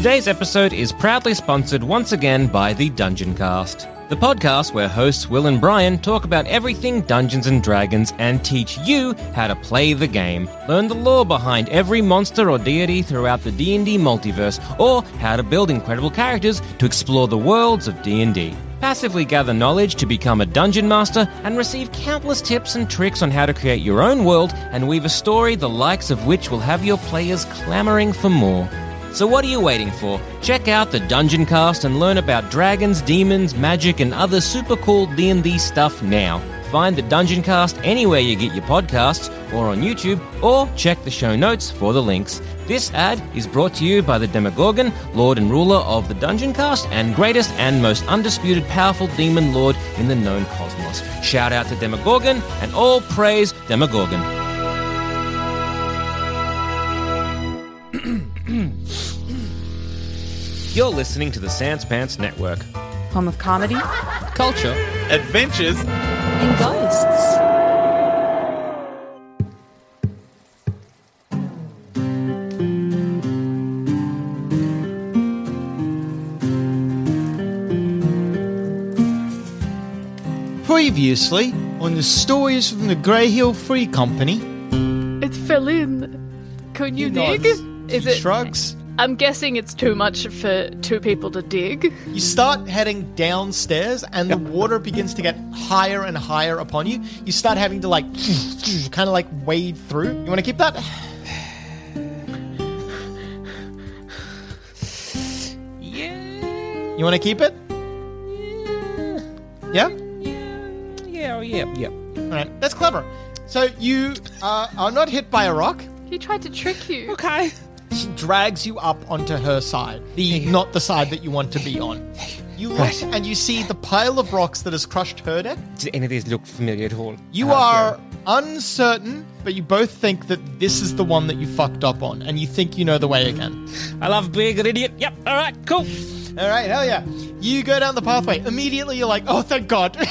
Today's episode is proudly sponsored once again by the Dungeon Cast, the podcast where hosts Will and Brian talk about everything Dungeons and Dragons and teach you how to play the game. Learn the lore behind every monster or deity throughout the D&D multiverse or how to build incredible characters to explore the worlds of D&D. Passively gather knowledge to become a dungeon master and receive countless tips and tricks on how to create your own world and weave a story the likes of which will have your players clamoring for more. So what are you waiting for? Check out the Dungeon Cast and learn about dragons, demons, magic, and other super cool D&D stuff now. Find the Dungeon Cast anywhere you get your podcasts, or on YouTube, or check the show notes for the links. This ad is brought to you by the Demogorgon, Lord and Ruler of the Dungeon Cast, and greatest and most undisputed powerful demon lord in the known cosmos. Shout out to Demogorgon, and all praise Demogorgon. You're listening to the Sans Pants Network. Home of comedy Culture. Adventures. and ghosts. Previously on the stories from the Grey Hill Free Company. It fell in. Can you He dig? nods. Is He it? shrugs. I'm guessing it's too much for two people to dig. You start heading downstairs, and the water begins to get higher and higher upon you. You start having to like, kind of like wade through. You want to keep that? Yeah. You want to keep it? Yeah. Yeah, yeah, yeah. Yeah. All right. That's clever. So you uh, are not hit by a rock. He tried to trick you. Okay. She drags you up onto her side, the not the side that you want to be on. You look Right. and you see the pile of rocks that has crushed her deck. Did any of these look familiar at all? You Uh, are uncertain, but you both think that this is the one that you fucked up on, and you think you know the way again. yeah. I love being an idiot. Yep. All right. Cool. All right, hell yeah. You go down the pathway. Immediately, you're like, oh, thank God.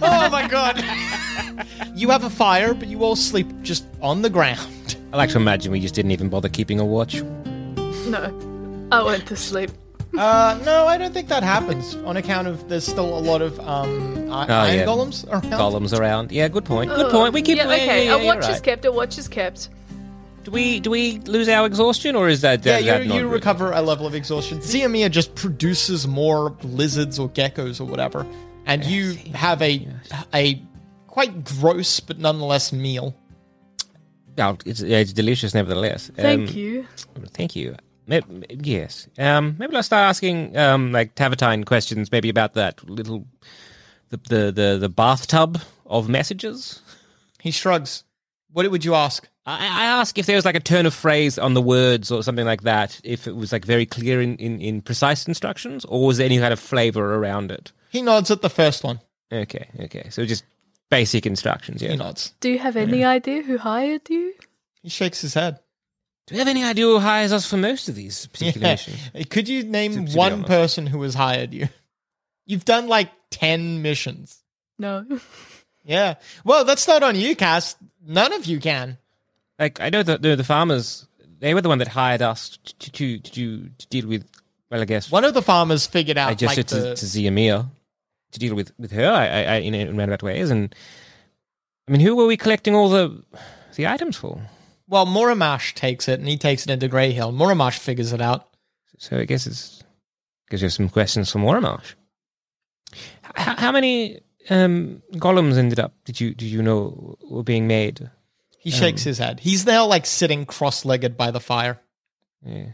oh, my God. you have a fire, but you all sleep just on the ground. I like to imagine we just didn't even bother keeping a watch. No, I went to sleep. Uh, no, I don't think that happens on account of there's still a lot of um, i- Oh, yeah. golems around. Columns around. Yeah. Good point. Good point. We keep. Yeah, okay. Yeah, a watch yeah, is kept. A watch is kept. Do we do we lose our exhaustion or is that? Yeah, you, that not you really? recover a level of exhaustion. Ziamia just produces more lizards or geckos or whatever, and you have a a quite gross but nonetheless meal. Oh, it's, it's delicious nevertheless. Thank Um, you. Thank you. May- Yes. Um, maybe I'll start asking um, like Tavatine questions, maybe about that little the the the, the bathtub of messages. He shrugs. What would you ask? I, I ask if there was like a turn of phrase on the words or something like that. If it was like very clear in, in, in precise instructions, or was there any kind of flavor around it? He nods at the first one. Okay, okay. So just basic instructions. Yeah. He nods. Do you have any idea who hired you? He shakes his head. Do we have any idea who hires us for most of these particular Yeah. missions? Could you name To- to one person who has hired you? You've done like 10 missions. No. Yeah. Well, that's not on you, Cass. None of you can. Like I know that the, the farmers, they were the one that hired us to to to, to, to deal with. Well, I guess One of the farmers figured out I just like to, the, to Ziamir to deal with with her I, I, in, in roundabout ways. And I mean, who were we collecting all the the items for? Well, Muramash takes it and he takes it into Grey Hill. Muramash figures it out. So I guess it's gives you some questions for Morimarsh. How, how many um, golems ended up? Did you did you know were being made? He shakes his head. He's now like sitting cross-legged by the fire. Yeah.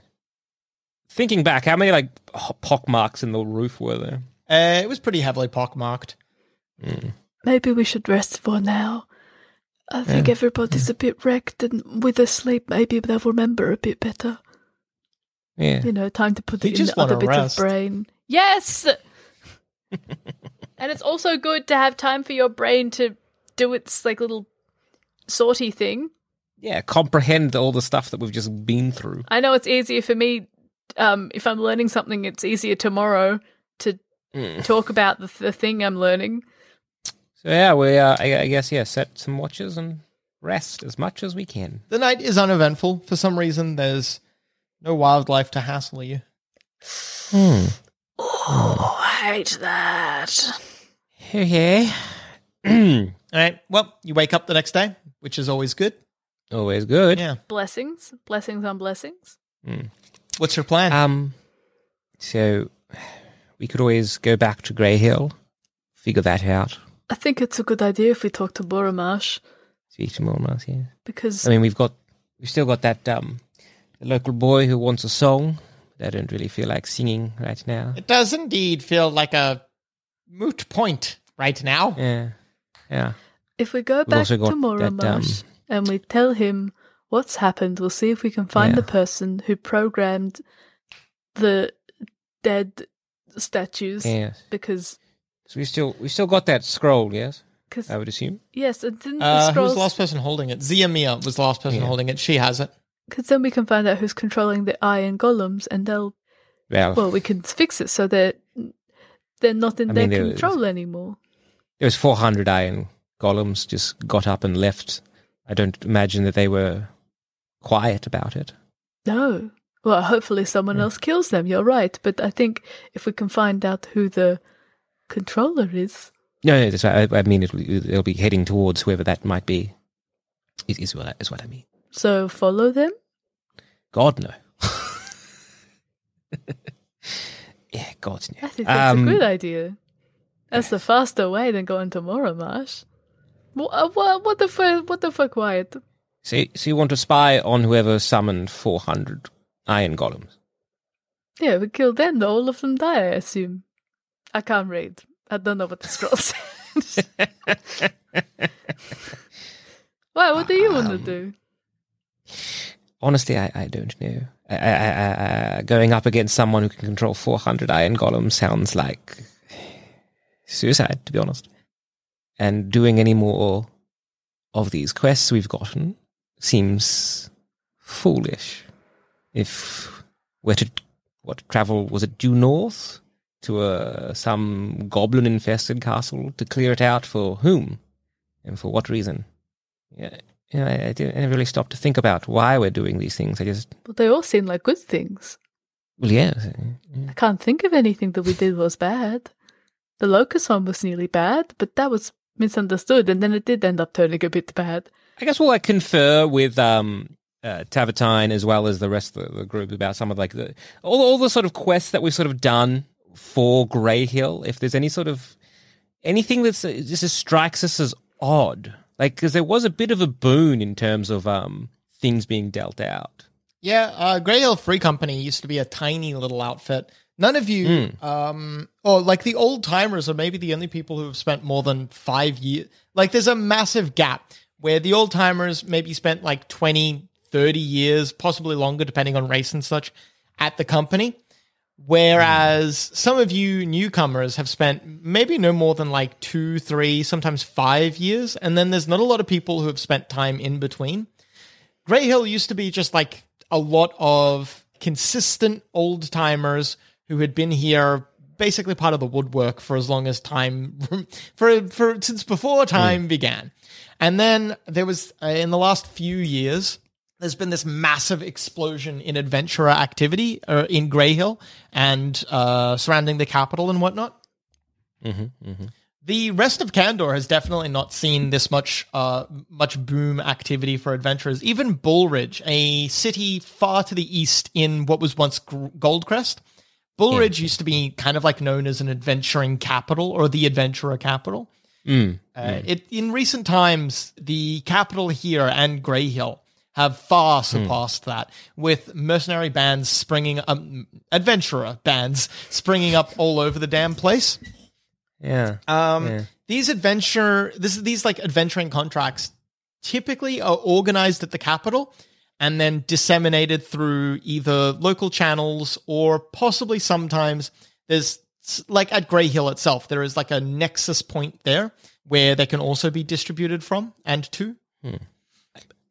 Thinking back, how many like pock marks in the roof were there? Uh, it was pretty heavily pockmarked. Maybe we should rest for now. I think everybody's a bit wrecked, and with the sleep, maybe they'll remember a bit better. Yeah. You know, time to put You it in the other rest. of brain. Yes! and it's also good to have time for your brain to do its like little sorty thing. Yeah, comprehend all the stuff that we've just been through. I know it's easier for me um, if I'm learning something. It's easier tomorrow to talk about the, the thing I'm learning. So yeah, we uh, I, I guess yeah, set some watches and rest as much as we can. The night is uneventful. For some reason, there's no wildlife to hassle you. Hmm. Oh, I hate that. Okay. All right. Well, you wake up the next day, which is always good. Always good. Yeah. Blessings, blessings on blessings. What's your plan? Um, so we could always go back to Grey Hill, figure that out. I think it's a good idea if we talk to Boramash Speak to Mormas, yeah. because I mean, we've got we've still got that um, the local boy who wants a song. I don't really feel like singing right now. it does indeed feel like a moot point right now. Yeah, yeah. if we go We've back to got that, Moramash um, and we tell him what's happened, we'll see if we can find Yeah. the person who programmed the dead statues. Yes. Because, So we still we still got that scroll, yes. cause, I would assume. yes, and didn't the Uh, who's the last person holding it? Zia Mia was the last person Yeah. holding it. She has it. Because then we can find out who's controlling the iron golems, and they'll Well, well, we can fix it so that they're not in I their mean, there was- control anymore. there was four hundred iron golems just got up and left. I don't imagine that they were quiet about it. No. Well, hopefully someone else kills them. You're right, but I think if we can find out who the controller is, No, no, that's right. I, I mean, it'll, it'll be heading towards whoever that might be. Is, is what I, is what I mean. so follow them. God no. yeah, God no. I think that's Um, a good idea. That's the faster way than going to Moramash. What, uh, what, what the fuck? What the fuck? Quiet. So, so you want to spy on whoever summoned four hundred iron golems? Yeah, we kill them. All of them die. I assume. I can't read. I don't know what the scroll says. Why? What do you want to Um, do? Honestly, I, I don't know. I, I, I, I, going up against someone who can control 400 iron golems sounds like suicide, to be honest. And doing any more of these quests we've gotten seems foolish. If we're to what travel was it due north to a some goblin infested castle to clear it out for whom and for what reason? Yeah, you know, I, I didn't really stop to think about why we're doing these things. I just But they all seem like good things. well, yeah, I can't think of anything that we did was bad. The locust one was nearly bad, but that was misunderstood, and then it did end up turning a bit bad. I guess we'll like confer with um uh, Tavatine as well as the rest of the, the group about some of like the all all the sort of quests that we've sort of done for Grey Hill. If there's any sort of anything that's uh, just strikes us as odd, like because there was a bit of a boon in terms of um things being dealt out. Yeah, uh, Grey Hill Free Company used to be a tiny little outfit. None of you, um, or like the old timers, are maybe the only people who have spent more than five years. Like, there's a massive gap where the old timers maybe spent like 20, 30 years, possibly longer, depending on race and such, at the company. Whereas some of you newcomers have spent maybe no more than like two, three, sometimes five years. And then there's not a lot of people who have spent time in between. Grey Hill used to be just like a lot of consistent old timers who had been here basically part of the woodwork for as long as time for for since before time began. And then there was uh, in the last few years there's been this massive explosion in adventurer activity uh, in Grey Hill and uh, surrounding the capital and whatnot. The rest of Candor has definitely not seen this much uh, much boom activity for adventurers. Even Bullridge, a city far to the east in what was once Goldcrest, Bullridge used to be kind of like known as an adventuring capital or the adventurer capital. Mm. Uh, It in recent times, the capital here and Greyhill have far surpassed that, with mercenary bands springing, um, adventurer bands springing up all over the damn place. Yeah. Um, Yeah. These adventure, this these like adventuring contracts typically are organized at the capital and then disseminated through either local channels or possibly sometimes there's like at Grey Hill itself, there is like a nexus point there where they can also be distributed from and to.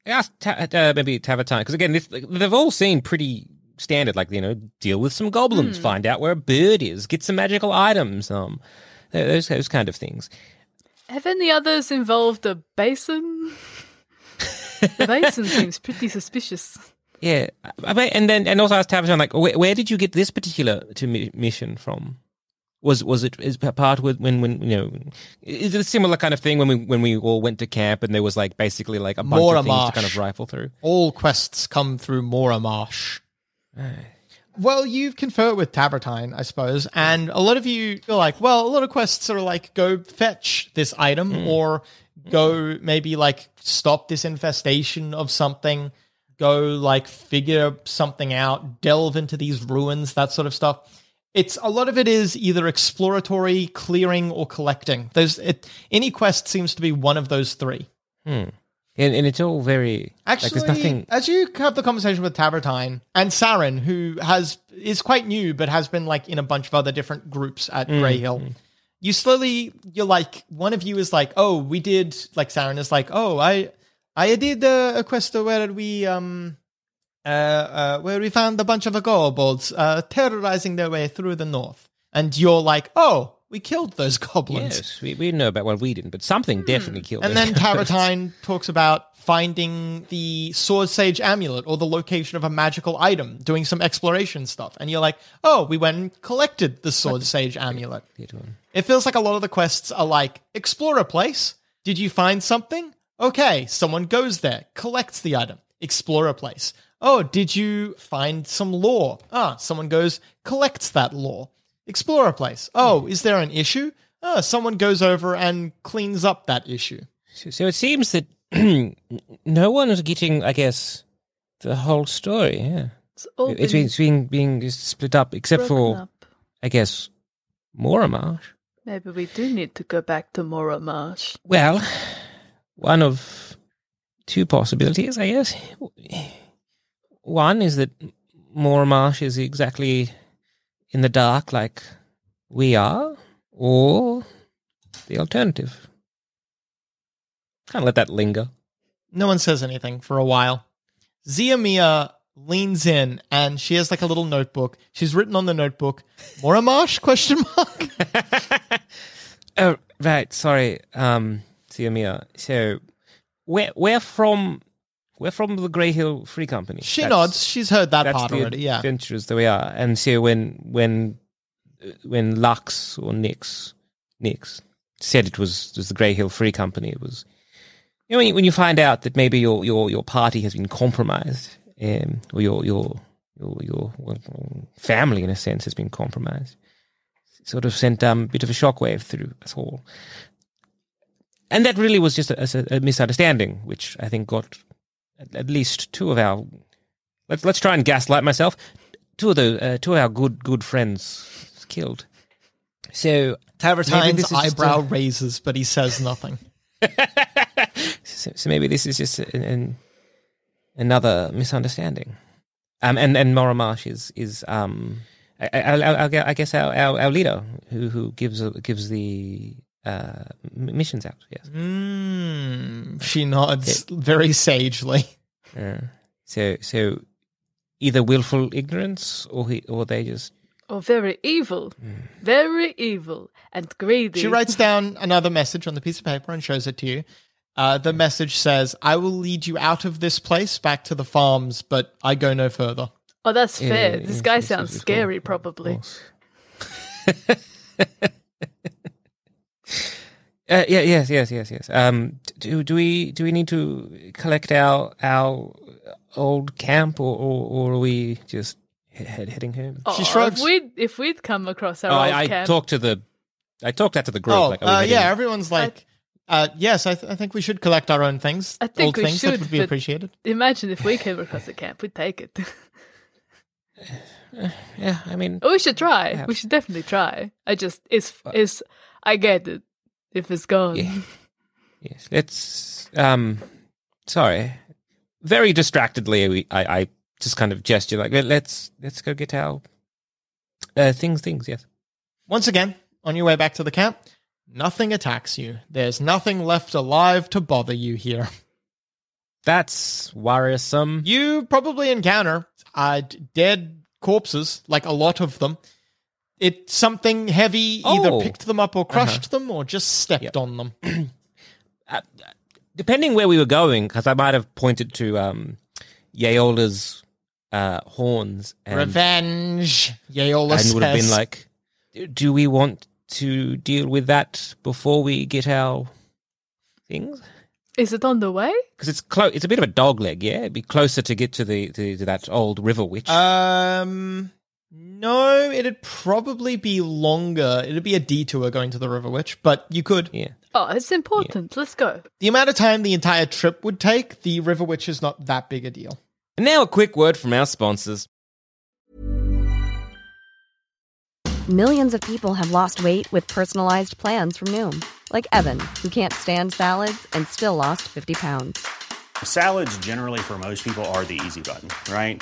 Ask ta- uh, maybe Tavatine because again, this, they've all seen pretty standard, like you know, deal with some goblins, find out where a bird is, get some magical items, um, those those kind of things. Have any others involved a basin? the basin seems pretty suspicious. Yeah, and then and also ask Tavatine like, where, where did you get this particular to mi- mission from? Was was it is part with when when you know is it a similar kind of thing when we when we all went to camp and there was like basically like a bunch Mora of things to Marsh. kind of rifle through. All quests come through Mora Marsh. Well, you've conferred with Tabertine, I suppose, and a lot of you feel like, well, a lot of quests are like go fetch this item mm. or mm. go maybe like stop this infestation of something, go like figure something out, delve into these ruins, that sort of stuff. It's a lot of it is either exploratory, clearing, or collecting. There's it, any quest seems to be one of those three. And, and it's all very Actually, like nothing. as you have the conversation with Tabertine and Saren, who has is quite new but has been like in a bunch of other different groups at Mm, Grey Hill, you slowly you're like one of you is like, oh, we did like Saren is like, oh, I I did uh, a quest where we um uh, uh where we found a bunch of kobolds uh terrorizing their way through the north, and you're like, oh, we killed those goblins. Yes, we, we know about well we didn't, but something definitely killed. Them. And then goblins. Taratine talks about finding the Sword Sage amulet or the location of a magical item, doing some exploration stuff. And you're like, oh, we went and collected the Sword Sage amulet. It feels like a lot of the quests are like, explore a place. Did you find something? Okay, someone goes there, collects the item, explore a place. Oh, did you find some lore? Ah, someone goes, collects that lore. Explore a place. Oh, is there an issue? Ah, someone goes over and cleans up that issue. So, so it seems that no one is getting, I guess, the whole story. Yeah, It's all it's, been it's being being split up, except for up. I guess Moramarsh. Maybe we do need to go back to Mora Marsh. Well, one of two possibilities, I guess. One is that Moramarsh is exactly in the dark, like we are, or the alternative. Can't let that linger. No one says anything for a while. Zia Mia leans in and she has like a little notebook. She's written on the notebook, Moramash question mark. Oh, right. Sorry, um, Siamia. So, we're we're from we're from the Grey Hill Free Company. She That's- nods. She's heard that part the already. Yeah. adventurers that we are. And so when when uh, when Lux or Nix Nix said it was was the Grey Hill Free Company, it was you know when you, when you find out that maybe your your your party has been compromised, um, or your your your your family in a sense has been compromised. It sort of sent um, a bit of a shockwave through us all. And that really was just a, a, a misunderstanding, which I think got at, at least two of our let's let's try and gaslight myself. Two of the uh, two of our good good friends killed. So Tavertine's this is just eyebrow a- raises, but he says nothing. so, so maybe this is just an, an, another misunderstanding. Um, and and Marsh is is um, I, I, I, I guess our, our, our leader who who gives gives the uh, missions out. Yes. Mm, she nods very sagely. Uh, so so either willful ignorance or he or they just Oh, very evil. Very evil and greedy. She writes down another message on the piece of paper and shows it to you. Uh, the message says, I will lead you out of this place back to the farms, but I go no further. Oh, that's fair. yeah, this yeah, guy yes, yes, sounds scary, of probably. course. Uh, yeah, yes, yes, yes, yes. Um, do do we do we need to collect our our old camp, or or, or are we just he- head, heading home? She Oh, shrugs. If we'd, if we'd come across our Oh, old I, I camp, talked to the, I talked that to the group. Oh, like, uh, yeah, everyone's like, uh, yes, I, th- I think we should collect our own things. I think old we things should, that would be appreciated. imagine if we came across a camp, we'd take it. yeah. I mean, Oh, we should try. Yeah. We should definitely try. I just it's it's I get it if it's gone. Yeah. yes. Let's. Um, sorry. Very distractedly, we, I, I just kind of gesture like, "Let- let's let's go get our uh, things. Things. Yes. Once again, on your way back to the camp, nothing attacks you. There's nothing left alive to bother you here. That's worrisome. You probably encounter uh, dead corpses, like a lot of them. It something heavy either Oh. picked them up or crushed them, or just stepped on them. depending where we were going, because I might have pointed to um, Yeola's uh, horns and, Revenge, Yeola and would have been like, do we want to deal with that before we get our things? Is it on the way? Because it's close. It's a bit of a dog leg, yeah. It'd be closer to get to the to, to that old river witch. Um, no, it'd probably be longer. It'd be a detour going to the River Witch, but you could. yeah. Oh, it's important. Let's go. The amount of time the entire trip would take, the River Witch is not that big a deal. And now a quick word from our sponsors. Millions of people have lost weight with personalized plans from Noom, like Evan, who can't stand salads and still lost 50 pounds. Salads, generally, for most people, are the easy button, right?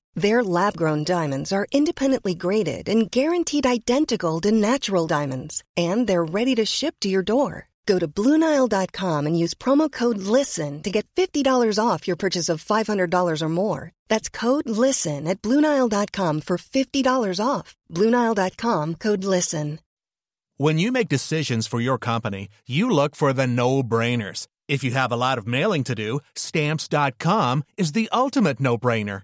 Their lab grown diamonds are independently graded and guaranteed identical to natural diamonds, and they're ready to ship to your door. Go to BlueNile.com and use promo code LISTEN to get $50 off your purchase of $500 or more. That's code LISTEN at BlueNile.com for $50 off. BlueNile.com code LISTEN. When you make decisions for your company, you look for the no brainers. If you have a lot of mailing to do, stamps.com is the ultimate no brainer.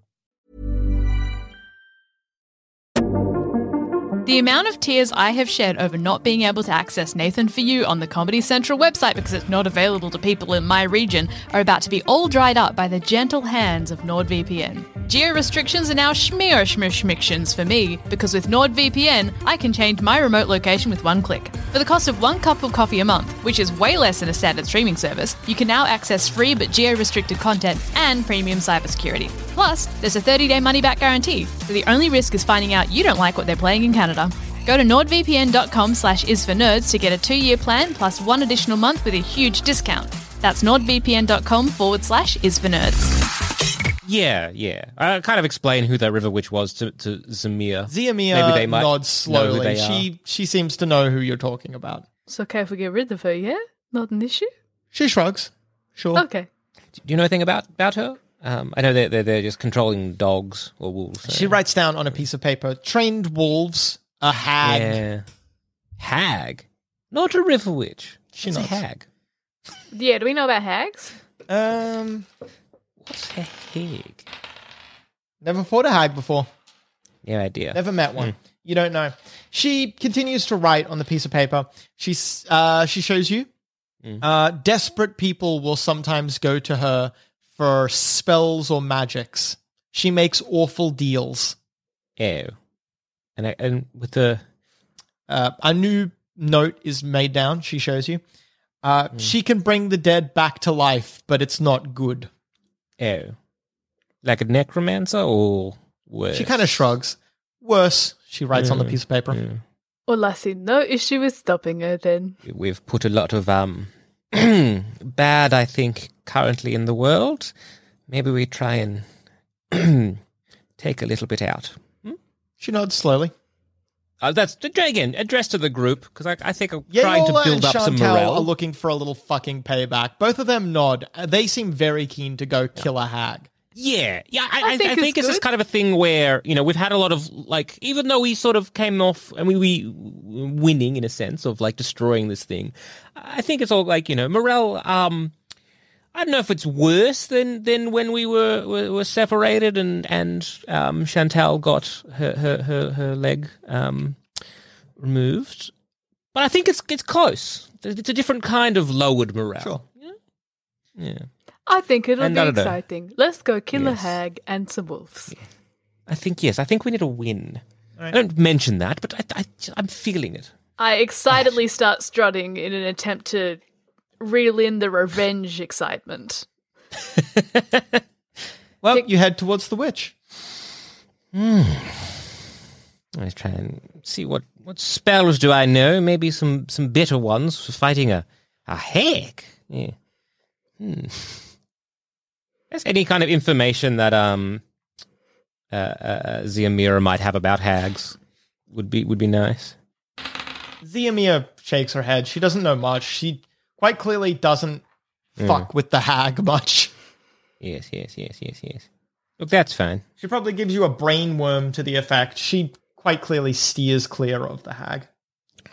The amount of tears I have shed over not being able to access Nathan for You on the Comedy Central website because it's not available to people in my region are about to be all dried up by the gentle hands of NordVPN. Geo restrictions are now schmear schmishmictions for me because with NordVPN, I can change my remote location with one click. For the cost of one cup of coffee a month, which is way less than a standard streaming service, you can now access free but geo restricted content and premium cybersecurity. Plus, there's a 30 day money back guarantee, so the only risk is finding out you don't like what they're playing in Canada. Go to nordvpn.com slash is for nerds to get a two year plan plus one additional month with a huge discount. That's nordvpn.com forward slash is for nerds. Yeah, yeah. I kind of explain who that river witch was to, to Zamir. Ziamia Maybe they might nods slowly. She she seems to know who you're talking about. It's okay if we get rid of her, yeah? Not an issue? She shrugs. Sure. Okay. Do you know anything about about her? Um, I know they're, they're they're just controlling dogs or wolves. so- She writes down on a piece of paper: trained wolves, a hag. Yeah. Hag, not a river witch. She's a hag. Yeah, do we know about hags? Um, What's a hag? never fought a hag before. No idea. Never met one. You don't know. She continues to write on the piece of paper. She's uh, she shows you. Uh, desperate people will sometimes go to her for spells or magics. She makes awful deals. Oh, and I, and with the Uh, a new note is made down. She shows you. Uh, She can bring the dead back to life, but it's not good. oh, like a necromancer or worse. She kind of shrugs. Worse, she writes on the Mm, piece of paper. mm. Well, I see no issue with stopping her then. We've put a lot of um bad, I think, currently in the world. Maybe we try and take a little bit out. She nods slowly. Uh, that's again addressed to the group because I, I think I'm Yayola trying to build and up some morale. are looking for a little fucking payback. Both of them nod. Uh, They seem very keen to go kill a hag. Yeah, yeah. I, I I, I think think, it's it's just kind of a thing where you know we've had a lot of like, even though we sort of came off, I mean, we winning in a sense of like destroying this thing. I think it's all like you know morale. Um, I don't know if it's worse than than when we were were, were separated and and um, Chantal got her her her, her leg um, removed, but I think it's it's close. It's a different kind of lowered morale. Sure. Yeah. I think it'll And be I don't know. exciting. Let's go kill a hag and some wolves. I think yes. I think we need a win. All right. I don't mention that, but I, I, I'm feeling it. I excitedly start strutting in an attempt to reel in the revenge excitement. Well, you head towards the witch. Let's try and see what, what spells do I know. Maybe some, some better ones for fighting a a hag. Yeah. Hmm. There's any kind of information that um uh, uh, Ziamira might have about hags would be would be nice. Ziamia shakes her head. She doesn't know much. She quite clearly doesn't Hmm. fuck with the hag much. Yes, yes, yes, yes, yes. Look, that's fine. She probably gives you a brain worm to the effect. She quite clearly steers clear of the hag.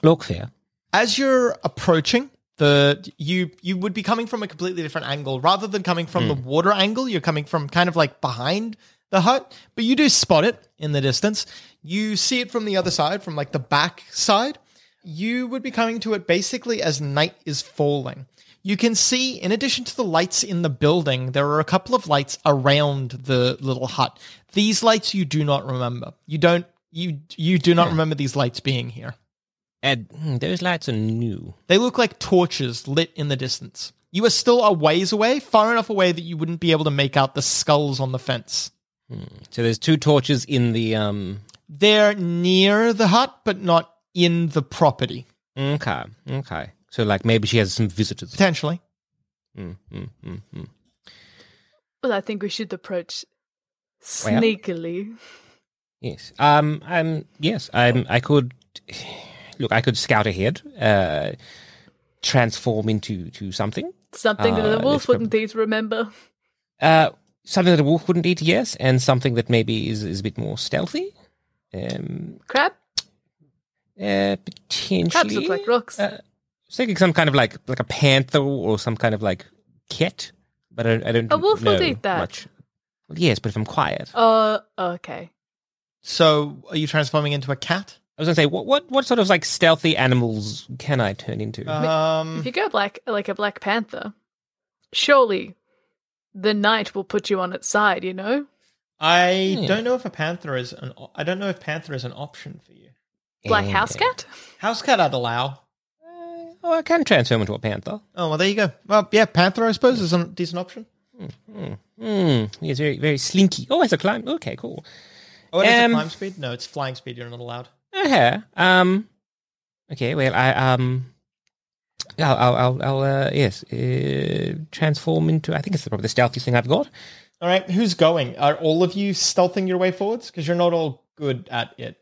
Look fair. As you're approaching, the you you would be coming from a completely different angle. Rather than coming from the water angle, you're coming from kind of like behind the hut, but you do spot it in the distance. You see it from the other side, from like the back side. You would be coming to it basically as night is falling. You can see, in addition to the lights in the building, there are a couple of lights around the little hut. These lights you do not remember. You don't you you do not remember these lights being here. And hmm, those lights are new. They look like torches lit in the distance. You are still a ways away, far enough away that you wouldn't be able to make out the skulls on the fence. So there's two torches in the um. They're near the hut, but not in the property. Okay, okay. So like maybe she has some visitors. Potentially. Mm, mm, mm, mm. Well, I think we should approach Well. sneakily. Yes. Um. Um. Yes. I'm. I could. Look, I could scout ahead. Uh. Transform into to something. Something that Uh, the wolf wouldn't eat, remember? Uh. Something that a wolf wouldn't eat. Yes, and something that maybe is is a bit more stealthy. Um. Crab? Uh. Potentially. Crabs look like rocks. Uh, I was thinking some kind of like like a panther or some kind of like cat, but I, I don't. A wolf would know eat that. Much. Well, yes, but if I'm quiet, Oh, okay. So, are you transforming into a cat? I was gonna say, what what what sort of like stealthy animals can I turn into? Um, If you go black, like a black panther, surely the night will put you on its side, you know? I Hmm. don't know if a panther is an. I don't know if panther is an option for you. Black And, house uh, cat? House cat, I'd allow. Oh, I can transform into a panther. Oh well, there you go. Well, yeah, panther, I suppose, is a decent option. Hmm. He's very very slinky. Oh, it's a climb. Okay, cool. Oh, it is Um, a climb speed. No, it's flying speed. You're not allowed. Uh-huh. Um. Okay. Well, I um. I'll I'll, I'll, I'll uh, yes uh, transform into. I think it's probably the stealthiest thing I've got. All right, who's going? Are all of you stealthing your way forwards? Because you're not all good at it.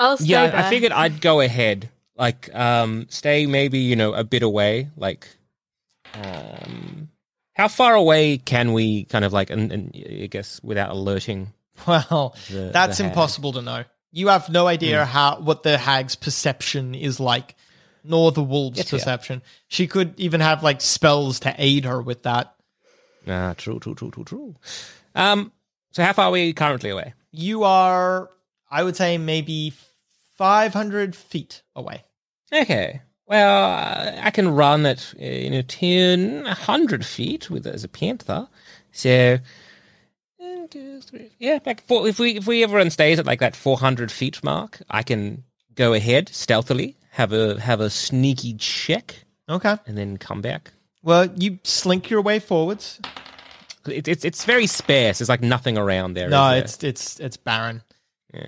I'll stay yeah, back. I figured I'd go ahead. Like, um, stay maybe you know a bit away. Like, um, how far away can we kind of like, and, and I guess without alerting? Well, The- that's the impossible to know. You have no idea how what the hag's perception is like, nor the wolf's Yes, yeah. perception. She could even have like spells to aid her with that. Ah, true, true, true, true, true. Um, so how far are we currently away? You are, I would say, maybe five hundred feet away. Okay. Well, uh, I can run at you know ten, a hundred feet with as a panther. So, one, two, three. yeah, like four, if we if we everyone stays at like that four hundred feet mark, I can go ahead stealthily, have a have a sneaky check, Okay. and then come back. Well, you slink your way forwards. It, it's it's very sparse. There's like nothing around there. no, there? it's it's it's barren.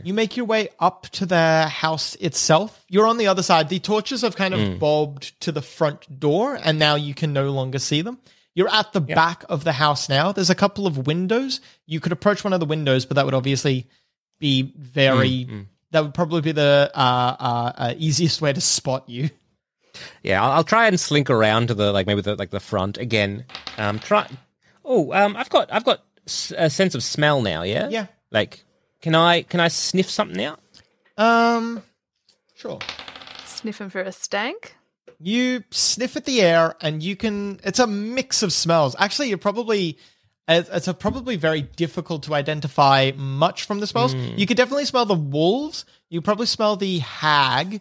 You make your way up to the house itself. You're on the other side. The torches have kind of Mm. bobbed to the front door, and now you can no longer see them. You're at the back of the house now. There's a couple of windows. You could approach one of the windows, but that would obviously be very. Mm, That would probably be the uh, uh, uh, easiest way to spot you. Yeah, I'll, I'll try and slink around to the like maybe the like the front again. Um, try. Oh, um, I've got I've got a sense of smell now. Yeah. Yeah. Like, can I can I sniff something out? Um, sure. Sniffing for a stank. You sniff at the air, and you can. It's a mix of smells. Actually, you're probably. It's it's a probably very difficult to identify much from the smells. Hmm. You could definitely smell the wolves. You probably smell the hag.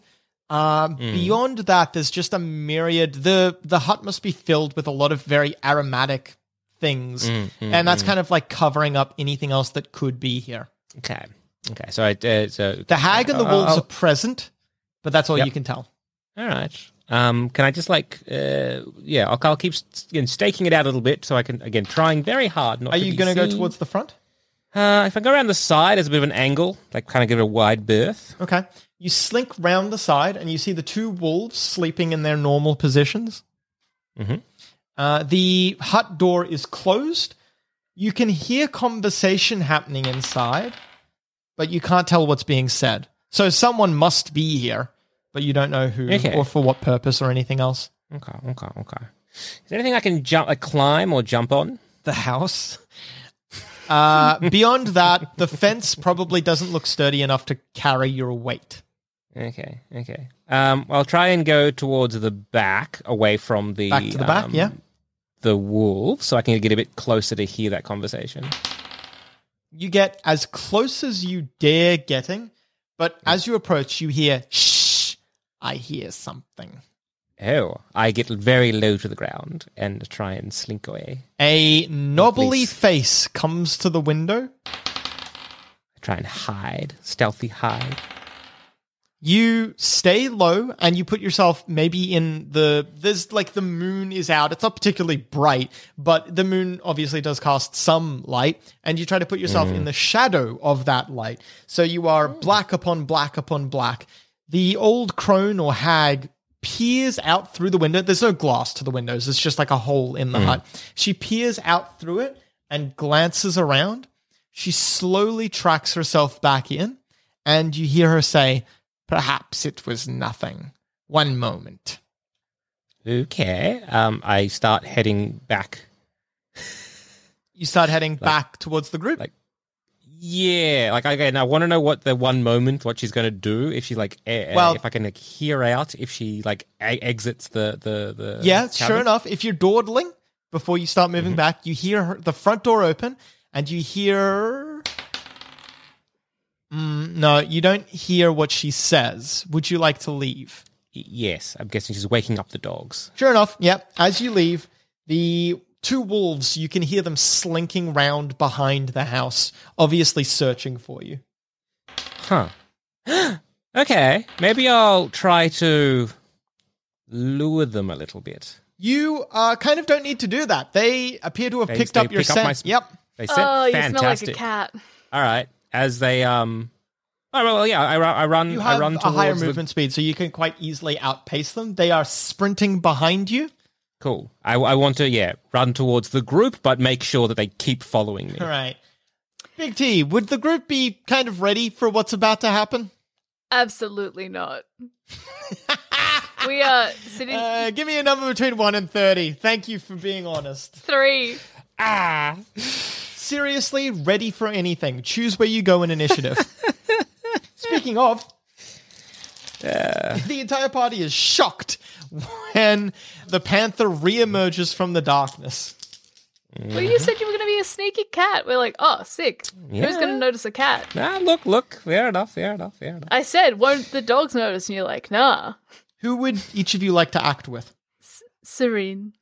Um, hmm. Beyond that, there's just a myriad. the The hut must be filled with a lot of very aromatic things, hmm, and that's kind of like covering up anything else that could be here. Okay. Okay. So I uh, so The hag and the wolves are present, but that's all Yep. you can tell. All right. Um, can I just like, uh, yeah, I'll, I'll keep again staking it out a little bit so I can again trying very hard not. Are to you going to go towards the front? Uh, if I go around the side, there's a bit of an angle, like kind of give it a wide berth. Okay. You slink round the side and you see the two wolves sleeping in their normal positions. Mhm. Uh, the hut door is closed. You can hear conversation happening inside, but you can't tell what's being said. So someone must be here, but you don't know who Okay. or for what purpose or anything else. Okay. Okay. Okay. Is there anything I can jump, like climb or jump on? The house. Uh, beyond that, the fence probably doesn't look sturdy enough to carry your weight. Okay. Okay. Um, I'll try and go towards the back, away from the Back to the back, um, yeah. The wolves, so I can get a bit closer to hear that conversation. You get as close as you dare getting, but as you approach, you hear, shh, I hear something. Oh, I get very low to the ground and try and slink away. A knobbly face comes to the window. I try and hide, stealthy hide. You stay low and you put yourself maybe in the. There's like the moon is out. It's not particularly bright, but the moon obviously does cast some light. And you try to put yourself in mm. the shadow of that light. So you are mm. black upon black upon black. The old crone or hag peers out through the window. There's no glass to the windows, it's just like a hole in the mm. hut. She peers out through it and glances around. She slowly tracks herself back in, and you hear her say, Perhaps it was nothing. One moment. Okay. Um, I start heading back. You start heading back towards the group. like- Yeah, like again, I want to know what the one moment, what she's going to do. If she like, eh, Well- if I can like, hear out, if she like exits the the the. yeah, sure enough. If you're dawdling before you start moving back, you hear her, the front door open and you hear. Mm, no, you don't hear what she says. Would you like to leave? Yes, I'm guessing she's waking up the dogs. Sure enough, yep. As you leave, the two wolves, you can hear them slinking round behind the house, obviously searching for you. Huh. okay, maybe I'll try to lure them a little bit. You uh, kind of don't need to do that. They appear to have They- picked they up your pick up scent. my s- yep. They said Oh, you fantastic. smell like a cat. All right, as they um. Oh well, yeah. I, ru- I run. You I run a towards higher the- movement speed, so you can quite easily outpace them. They are sprinting behind you. Cool. I, I want to yeah run towards the group, but make sure that they keep following me. All right. Big T, would the group be kind of ready for what's about to happen? Absolutely not. we are sitting Uh, give me a number between 1 and 30. Thank you for being honest. three. Ah. Seriously, ready for anything. Choose where you go in initiative. Speaking of, the entire party is shocked when the panther reemerges from the darkness. Well, you said you were going to be a sneaky cat. We're like, oh, sick. Who's going to notice a cat? Nah, look, look. Fair enough. Fair enough. Fair enough. I said, won't the dogs notice? And you're like, nah. Who would each of you like to act with? Serene.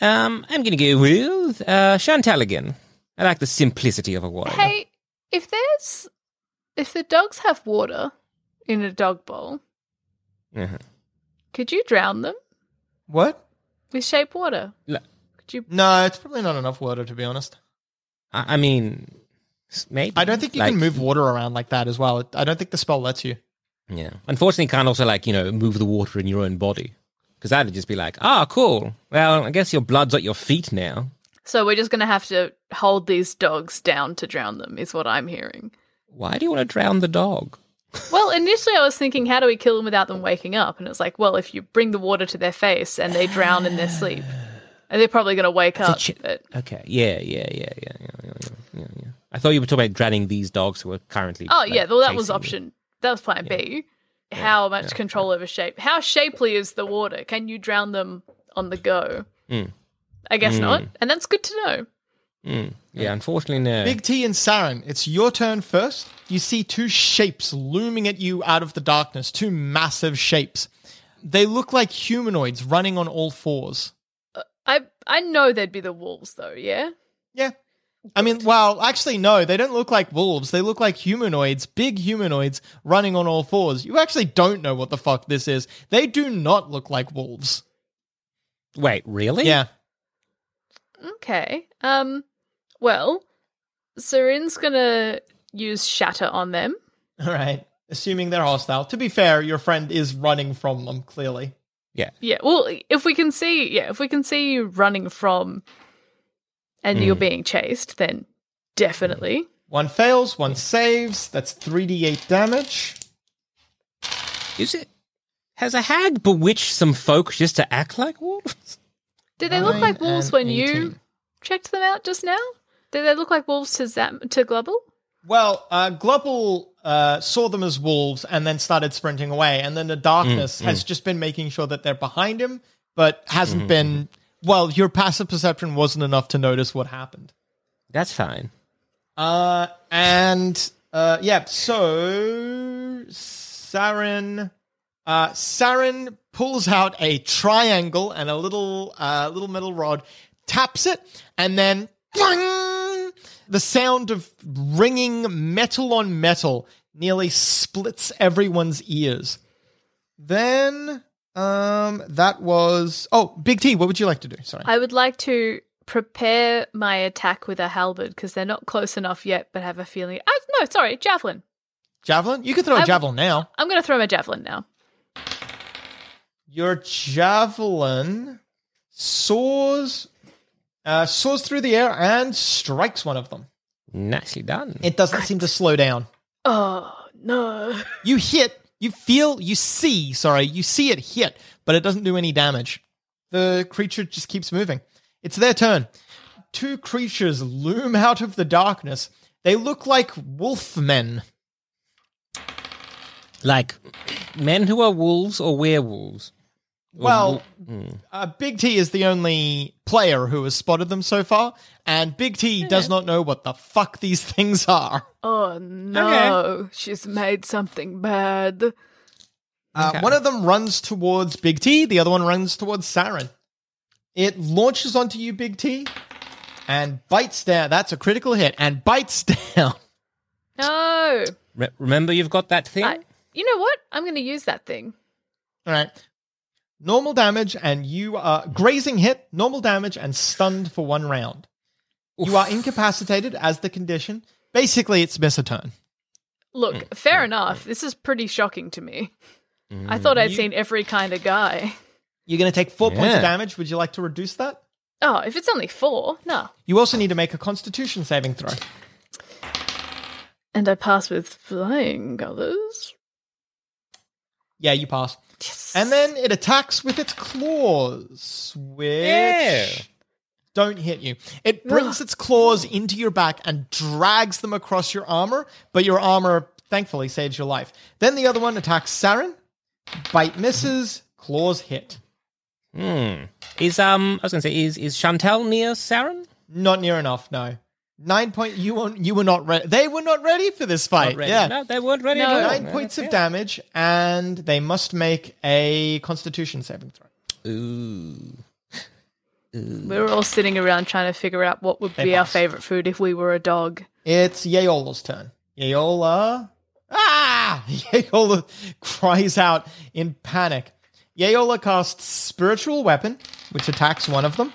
Um, I'm gonna go with uh Chantal again. I like the simplicity of a warrior. Hey, if there's. If the dogs have water in a dog bowl, Uh-huh. could you drown them What? with shape water? L- Could you. No, it's probably not enough water, to be honest. I, I mean, Maybe. I don't think you Like- can move water around like that as well. I don't think the spell lets you. Yeah. Unfortunately, you can't also like you know move the water in your own body because that'd just be like, ah, cool. Well, I guess your blood's at your feet now. So we're just going to have to hold these dogs down to drown them, is what I'm hearing. Why do you want to drown the dog? Well, initially I was thinking, how do we kill them without them waking up? And it's like, well, if you bring the water to their face and they drown in their sleep, and they're probably going to wake up. Ch- But Okay. Yeah. Yeah. Yeah. Yeah. Yeah. Yeah. Yeah. yeah, yeah. I thought you were talking about drowning these dogs who are currently. oh like, yeah, well that was option. That was plan B. How much control over shape? How shapely is the water? Can you drown them on the go? Mm. I guess not, and that's good to know. Mm. Yeah. Unfortunately, no. Big T and Saren, it's your turn first. You see two shapes looming at you out of the darkness, two massive shapes. They look like humanoids running on all fours. I I know they'd be the wolves though. Yeah. Yeah. I mean, well, actually, no, they don't look like wolves. They look like humanoids, big humanoids running on all fours. You actually don't know what the fuck this is. They do not look like wolves. Wait. Really? Yeah. Okay. Um. Well, Saren's gonna use shatter on them. All right. Assuming they're hostile. To be fair, your friend is running from them, clearly. Yeah. Yeah. Well, if we can see, yeah, if we can see you running from, and you're being chased, then definitely. One fails, one saves. That's 3d8 damage. Is it? Has a hag bewitched some folk just to act like wolves? Did they look like wolves and when you checked them out just now? Did they look like wolves to Zam- to Glubble? Well, uh, Glubble uh, saw them as wolves and then started sprinting away. And then the darkness has just been making sure that they're behind him, but hasn't been. Well, your passive perception wasn't enough to notice what happened. That's fine. Uh, and uh, yeah, so Saren, uh, Saren pulls out a triangle and a little, uh, little metal rod, taps it, and then boing, the sound of ringing metal on metal nearly splits everyone's ears. Then, um, that was oh, Big T. What would you like to do? Sorry. I would like to prepare my attack with a halberd because they're not close enough yet, but have a feeling. I no, sorry, javelin. javelin. You can throw a javelin now. I'm going to throw my javelin now. Your javelin soars uh, soars through the air and strikes one of them. Nicely done. It doesn't seem to slow down. Oh no! You hit, you feel, you see, sorry, you see it hit, but it doesn't do any damage. The creature just keeps moving. It's their turn. Two creatures loom out of the darkness. They look like wolf men. like men who are wolves or werewolves. Or Well, wol- uh, Big T is the only player who has spotted them so far, and Big T does not know what the fuck these things are. Oh no! She's made something bad. Uh, Okay. One of them runs towards Big T, the other one runs towards Saren. It launches onto you, Big T, and bites down. That's a critical hit, and bites down. No! Re- remember, you've got that thing. I, you know what? I'm going to use that thing. All right. Normal damage, and you are grazing hit, normal damage, and stunned for one round. You are incapacitated as the condition. Basically, it's miss a turn. Look, mm. fair mm. enough. This is pretty shocking to me. I mm. thought I'd seen every kind of guy. You're going to take four points of damage. Would you like to reduce that? Oh, if it's only four, no. You also need to make a Constitution saving throw. And I pass with flying colors. Yeah, you pass. Yes. And then it attacks with its claws, which Yeah. don't hit you. It brings its claws into your back and drags them across your armor, but your armor thankfully saves your life. Then the other one attacks Saren. Bite misses, claws hit. Hmm. Is um, I was going to say, is is Chantel near Saren? Not near enough, no. Nine point. You were you were not ready. They were not ready for this fight. Ready. Yeah, No, they weren't ready. No. at nine No, points of yeah. damage, and they must make a Constitution saving throw. Ooh. We were all sitting around trying to figure out what would They be our favorite food if we were a dog. It's Yeola's turn. Yeola. Ah! Yeola cries out in panic. Yeola casts Spiritual Weapon, which attacks one of them,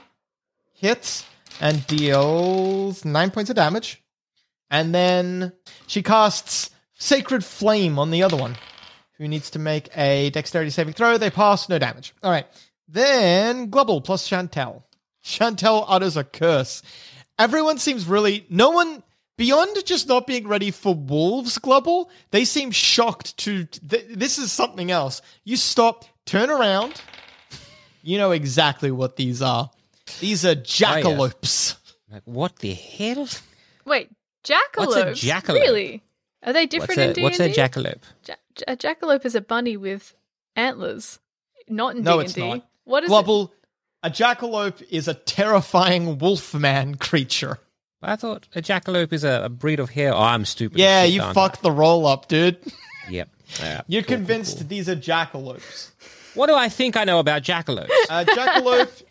hits, and deals nine points of damage. And then she casts Sacred Flame on the other one, who needs to make a dexterity saving throw. They pass, no damage. All right. Then Glubble plus Chantel. Chantel utters a curse. Everyone seems really. No one. Beyond just not being ready for wolves, Glubble, they seem shocked to. Th- this is something else. You stop, turn around. You know exactly what these are. These are jackalopes. Like, what the hell? Wait, jackalope? What's a jackalope? Really? Are they different What's in D&D? what's a jackalope? Ja- ja- a jackalope is a bunny with antlers. Not in No, D&D. it's not. What is it? Glubble, a jackalope is a terrifying wolfman creature. I thought a jackalope is a, a breed of hare. Oh, I'm stupid. Yeah, Shit, you aren't fucked the roll up, dude. Yep. Yeah, You're cool, cool, convinced cool. these are jackalopes. What do I think I know about jackalopes? Uh, jackalope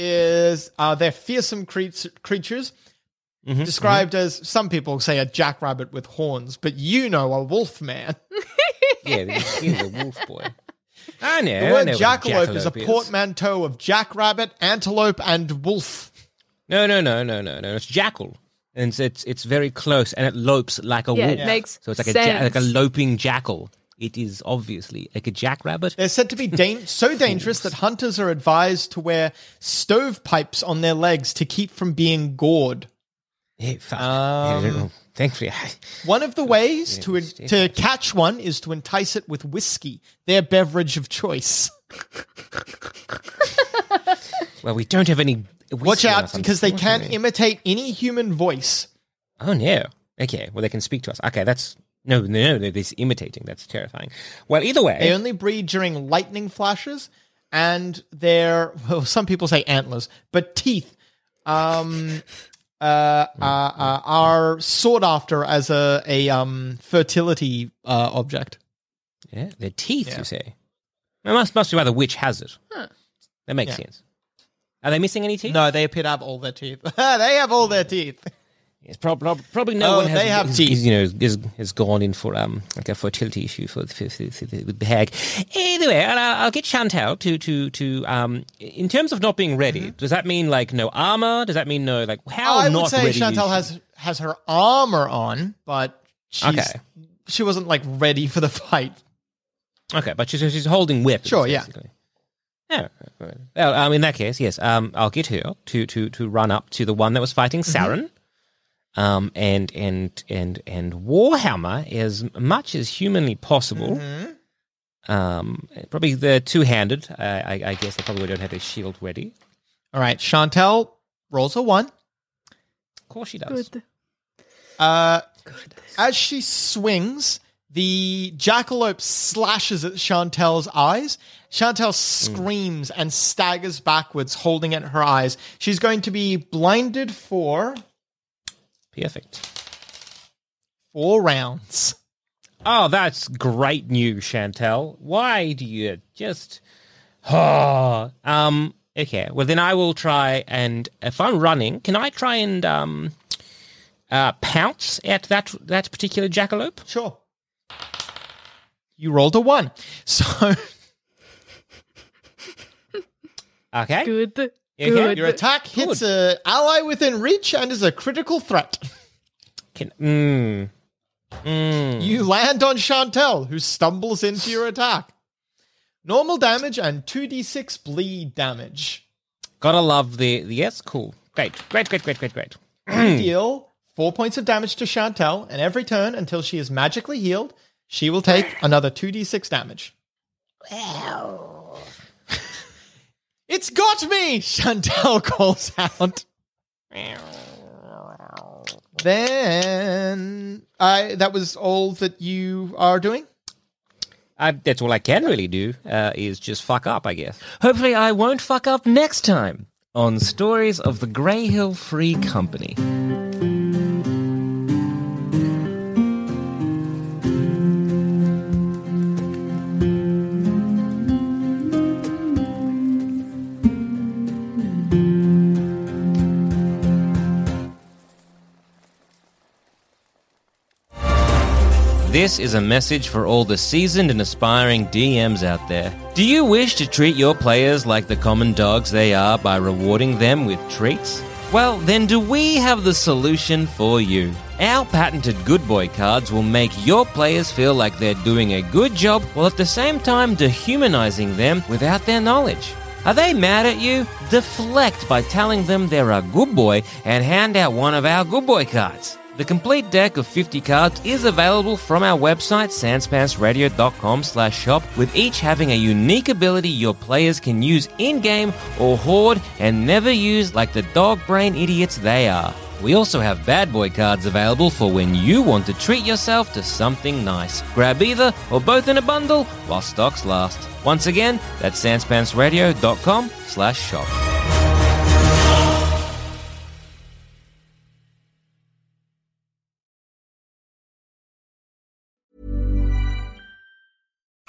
is uh, they're fearsome cre- creatures. Mm-hmm, Described as some people say a jackrabbit with horns, but you know a wolf man. yeah, he's a wolf boy. I know. The I word know what jackalope is a portmanteau of jackrabbit, antelope, and wolf. No, no, no, no, no, no. It's jackal, and it's it's, it's very close, and it lopes like a Yeah, wolf. it makes so it's like a ja- like a loping jackal. It is obviously like a jackrabbit. They're said to be dan- so dangerous that hunters are advised to wear stovepipes on their legs to keep from being gored. Yeah, fuck. Um, Yeah, thankfully, I, One of the ways Yeah, to to catch one is to entice it with whiskey, their beverage of choice. well, we don't have any. Watch out because they can unfortunately. imitate any human voice. Oh no. Okay, well they can speak to us. Okay, that's no, no, no. They're just imitating. That's terrifying. Well, either way, They only breed during lightning flashes, and their well, some people say antlers, but teeth um, uh, uh, uh, are sought after as a a um, fertility uh, object. yeah, their teeth. Yeah. You say? It must must be why the witch has it. That makes Yeah. sense. Are they missing any teeth? No, they appear to have all their teeth. they have all their teeth. Yes, prob- prob- probably no Oh, one has, they have is- teeth. is, you know, is, has gone in for um like a fertility issue for, for, for, with the hag. Anyway, I'll, I'll get Chantal to to to um in terms of not being ready. Does that mean like no armor? Does that mean no like how I not would say? Chantal is has has her armor on, but she's, Okay. she wasn't like ready for the fight. okay, but she's she's holding weapons. Sure, yeah. basically. Yeah. Well, um, in that case, yes. Um, I'll get her to to to run up to the one that was fighting Mm-hmm. Saren. Um, and and and and Warhammer as much as humanly possible. Mm-hmm. Um, probably the two-handed. Uh, I, I guess they probably don't have their shield ready. All right, Chantel rolls a one. Of course she does. Good. Uh, as she swings, the jackalope slashes at Chantel's eyes. Chantel screams and staggers backwards, holding at her eyes. She's going to be blinded for Perfect. four rounds. Oh, that's great news, Chantel. Why do you just? Oh, um. Okay. Well, then I will try and if I'm running, can I try and um, uh, pounce at that that particular jackalope? Sure. You rolled a one. So Okay. Good. Okay. Good. your attack hits a ally within reach and is a critical threat. Can, mm, mm. You land on Chantel, who stumbles into your attack. Normal damage and 2d6 bleed damage. Gotta love the, the yes. Cool. Great. Great. Great. Great. Great. Great. You deal four points of damage to Chantel, and every turn until she is magically healed, she will take another 2d6 damage. It's got me! Chantel calls out. Then I that was all that you are doing? I, that's all I can really do uh, is just fuck up, I guess. Hopefully, I won't fuck up next time on Stories of the Grey Hill Free Company. This is a message for all the seasoned and aspiring DMs out there. Do you wish to treat your players like the common dogs they are by rewarding them with treats? Well, then do we have the solution for you? Our patented Good Boy cards will make your players feel like they're doing a good job while at the same time dehumanizing them without their knowledge. Are they mad at you? Deflect by telling them they're a good boy and hand out one of our Good Boy cards. The complete deck of 50 cards is available from our website, sanspantsradio.com slash shop, with each having a unique ability your players can use in-game or hoard and never use like the dog brain idiots they are. We also have bad boy cards available for when you want to treat yourself to something nice. Grab either or both in a bundle while stocks last. Once again, that's sanspantsradio.com slash shop.